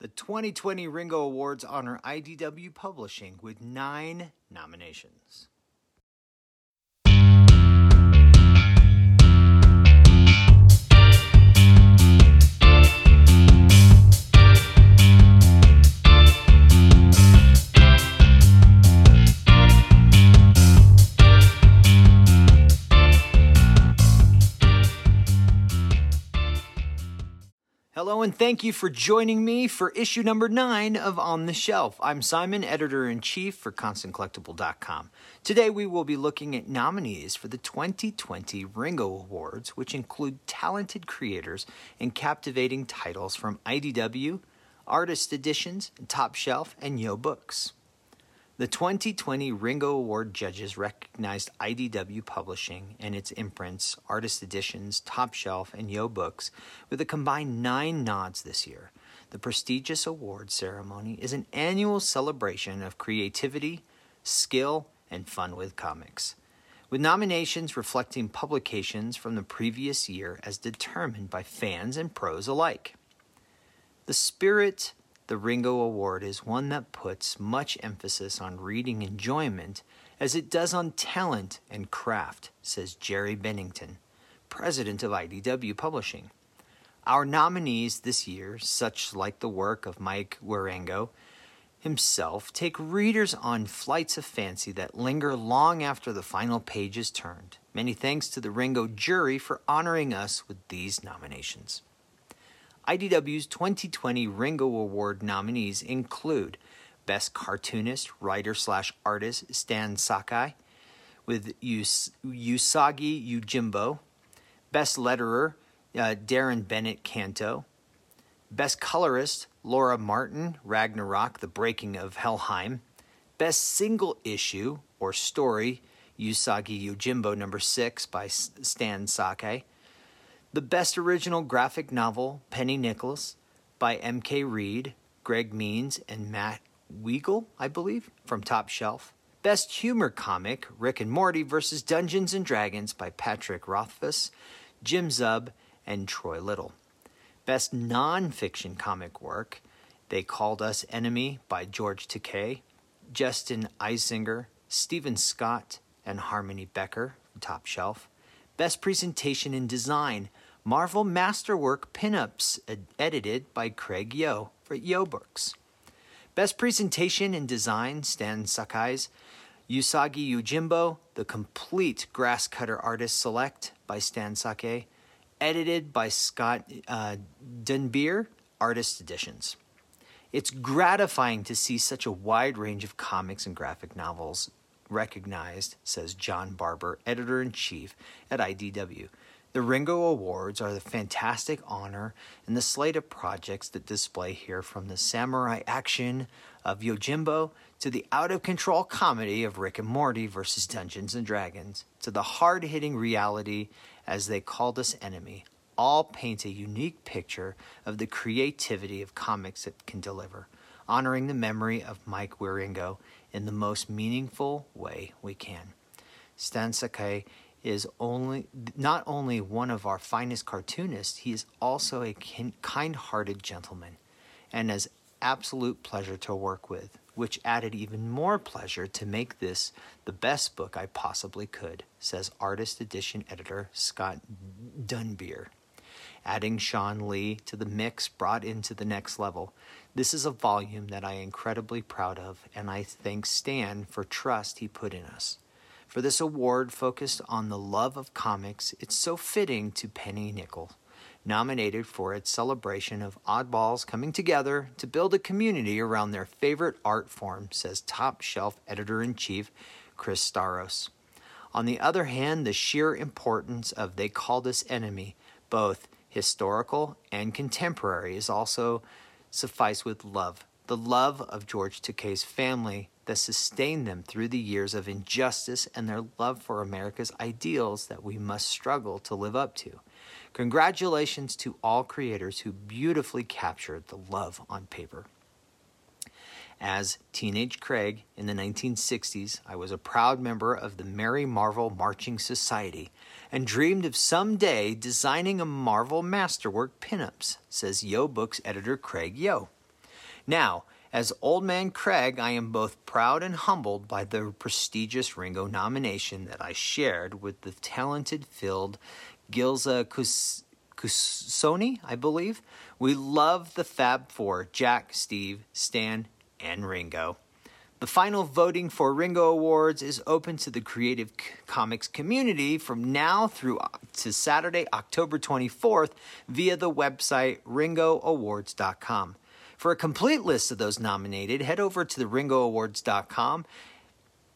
The 2020 Ringo Awards honor IDW Publishing with nine nominations. Hello, and thank you for joining me for issue number nine of On the Shelf. I'm Simon, editor in chief for ConstantCollectible.com. Today, we will be looking at nominees for the 2020 Ringo Awards, which include talented creators and captivating titles from IDW, Artist Editions, Top Shelf, and Yoe Books. The 2020 Ringo Award judges recognized IDW Publishing and its imprints, Artist Editions, Top Shelf, and Yoe Books with a combined nine nods this year. The prestigious award ceremony is an annual celebration of creativity, skill, and fun with comics. With nominations reflecting publications from the previous year as determined by fans and pros alike. The spirit the Ringo Award is one that puts much emphasis on reading enjoyment as it does on talent and craft, says Jerry Bennington, president of IDW Publishing. Our nominees this year, such like the work of Mike Wieringo himself, take readers on flights of fancy that linger long after the final page is turned. Many thanks to the Ringo jury for honoring us with these nominations. IDW's 2020 Ringo Award nominees include Best Cartoonist, Writer slash Artist Stan Sakai with Us- Usagi Yojimbo, Best Letterer uh, Deron Bennett Canto, Best Colorist Laura Martin Ragnarok, The Breaking of Helheim, Best Single Issue or Story Usagi Yojimbo number 6 by Stan Sakai, the Best Original Graphic Novel, Penny Nichols, by M.K. Reed, Greg Means, and Matt Wiegle, I believe, from Top Shelf. Best Humor Comic, Rick and Morty vs. Dungeons and Dragons by Patrick Rothfuss, Jim Zub, and Troy Little. Best Non-Fiction Comic Work, They Called Us Enemy by George Takei, Justin Eisinger, Steven Scott, and Harmony Becker Top Shelf. Best Presentation and Design, Marvel Masterwork Pinups, ed- edited by Craig Yoe for Yoe Books. Best Presentation and Design, Stan Sakai's Usagi Yojimbo, The Complete Grass Cutter Artist Select by Stan Sakai, edited by Scott uh, Artist Editions. It's gratifying to see such a wide range of comics and graphic novels recognized, says John Barber, editor in chief at IDW. The Ringo Awards are the fantastic honor and the slate of projects that display here from the samurai action of Yojimbo to the out of control comedy of Rick and Morty versus Dungeons and Dragons to the hard hitting reality as they called us enemy. All paint a unique picture of the creativity of comics that can deliver, honoring the memory of Mike Wieringo in the most meaningful way we can. Stan Sakai is only not only one of our finest cartoonists, he is also a kind-hearted gentleman and has absolute pleasure to work with, which added even more pleasure to make this the best book I possibly could, says Artist Edition editor Scott Dunbier. Adding Sean Lee to the mix brought into the next level. This is a volume that I am incredibly proud of, and I thank Stan for trust he put in us. For this award focused on the love of comics, it's so fitting to Penny Nichols, nominated for its celebration of oddballs coming together to build a community around their favorite art form, says top shelf editor in chief Chris Staros. On the other hand, the sheer importance of They Called Us Enemy, both historical and contemporary, is also suffice with love. The love of George Takei's family that sustained them through the years of injustice and their love for America's ideals that we must struggle to live up to. Congratulations to all creators who beautifully captured the love on paper. As teenage Craig in the 1960s, I was a proud member of the Merry Marvel Marching Society and dreamed of someday designing a Marvel masterwork pinups, says Yoe Books editor Craig Yoe. Now, as Old Man Craig, I am both proud and humbled by the prestigious Ringo nomination that I shared with the talented filled Clizia Gussoni, I believe. We love the Fab Four Jack, Steve, Stan, and Ringo. The final voting for Ringo Awards is open to the creative comics community from now through to Saturday, October 24th via the website ringoawards.com. For a complete list of those nominated, head over to the ringoawards.com.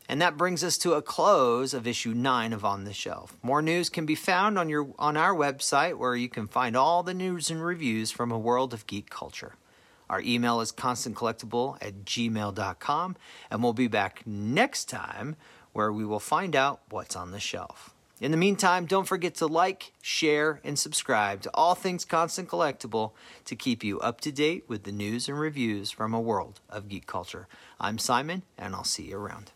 And that brings us to a close of issue 9 of On the Shelf. More news can be found on your on our website where you can find all the news and reviews from a world of geek culture. Our email is constantcollectible at gmail.com, and we'll be back next time where we will find out what's on the shelf. In the meantime, don't forget to like, share, and subscribe to All Things Constant Collectible to keep you up to date with the news and reviews from a world of geek culture. I'm Simon, and I'll see you around.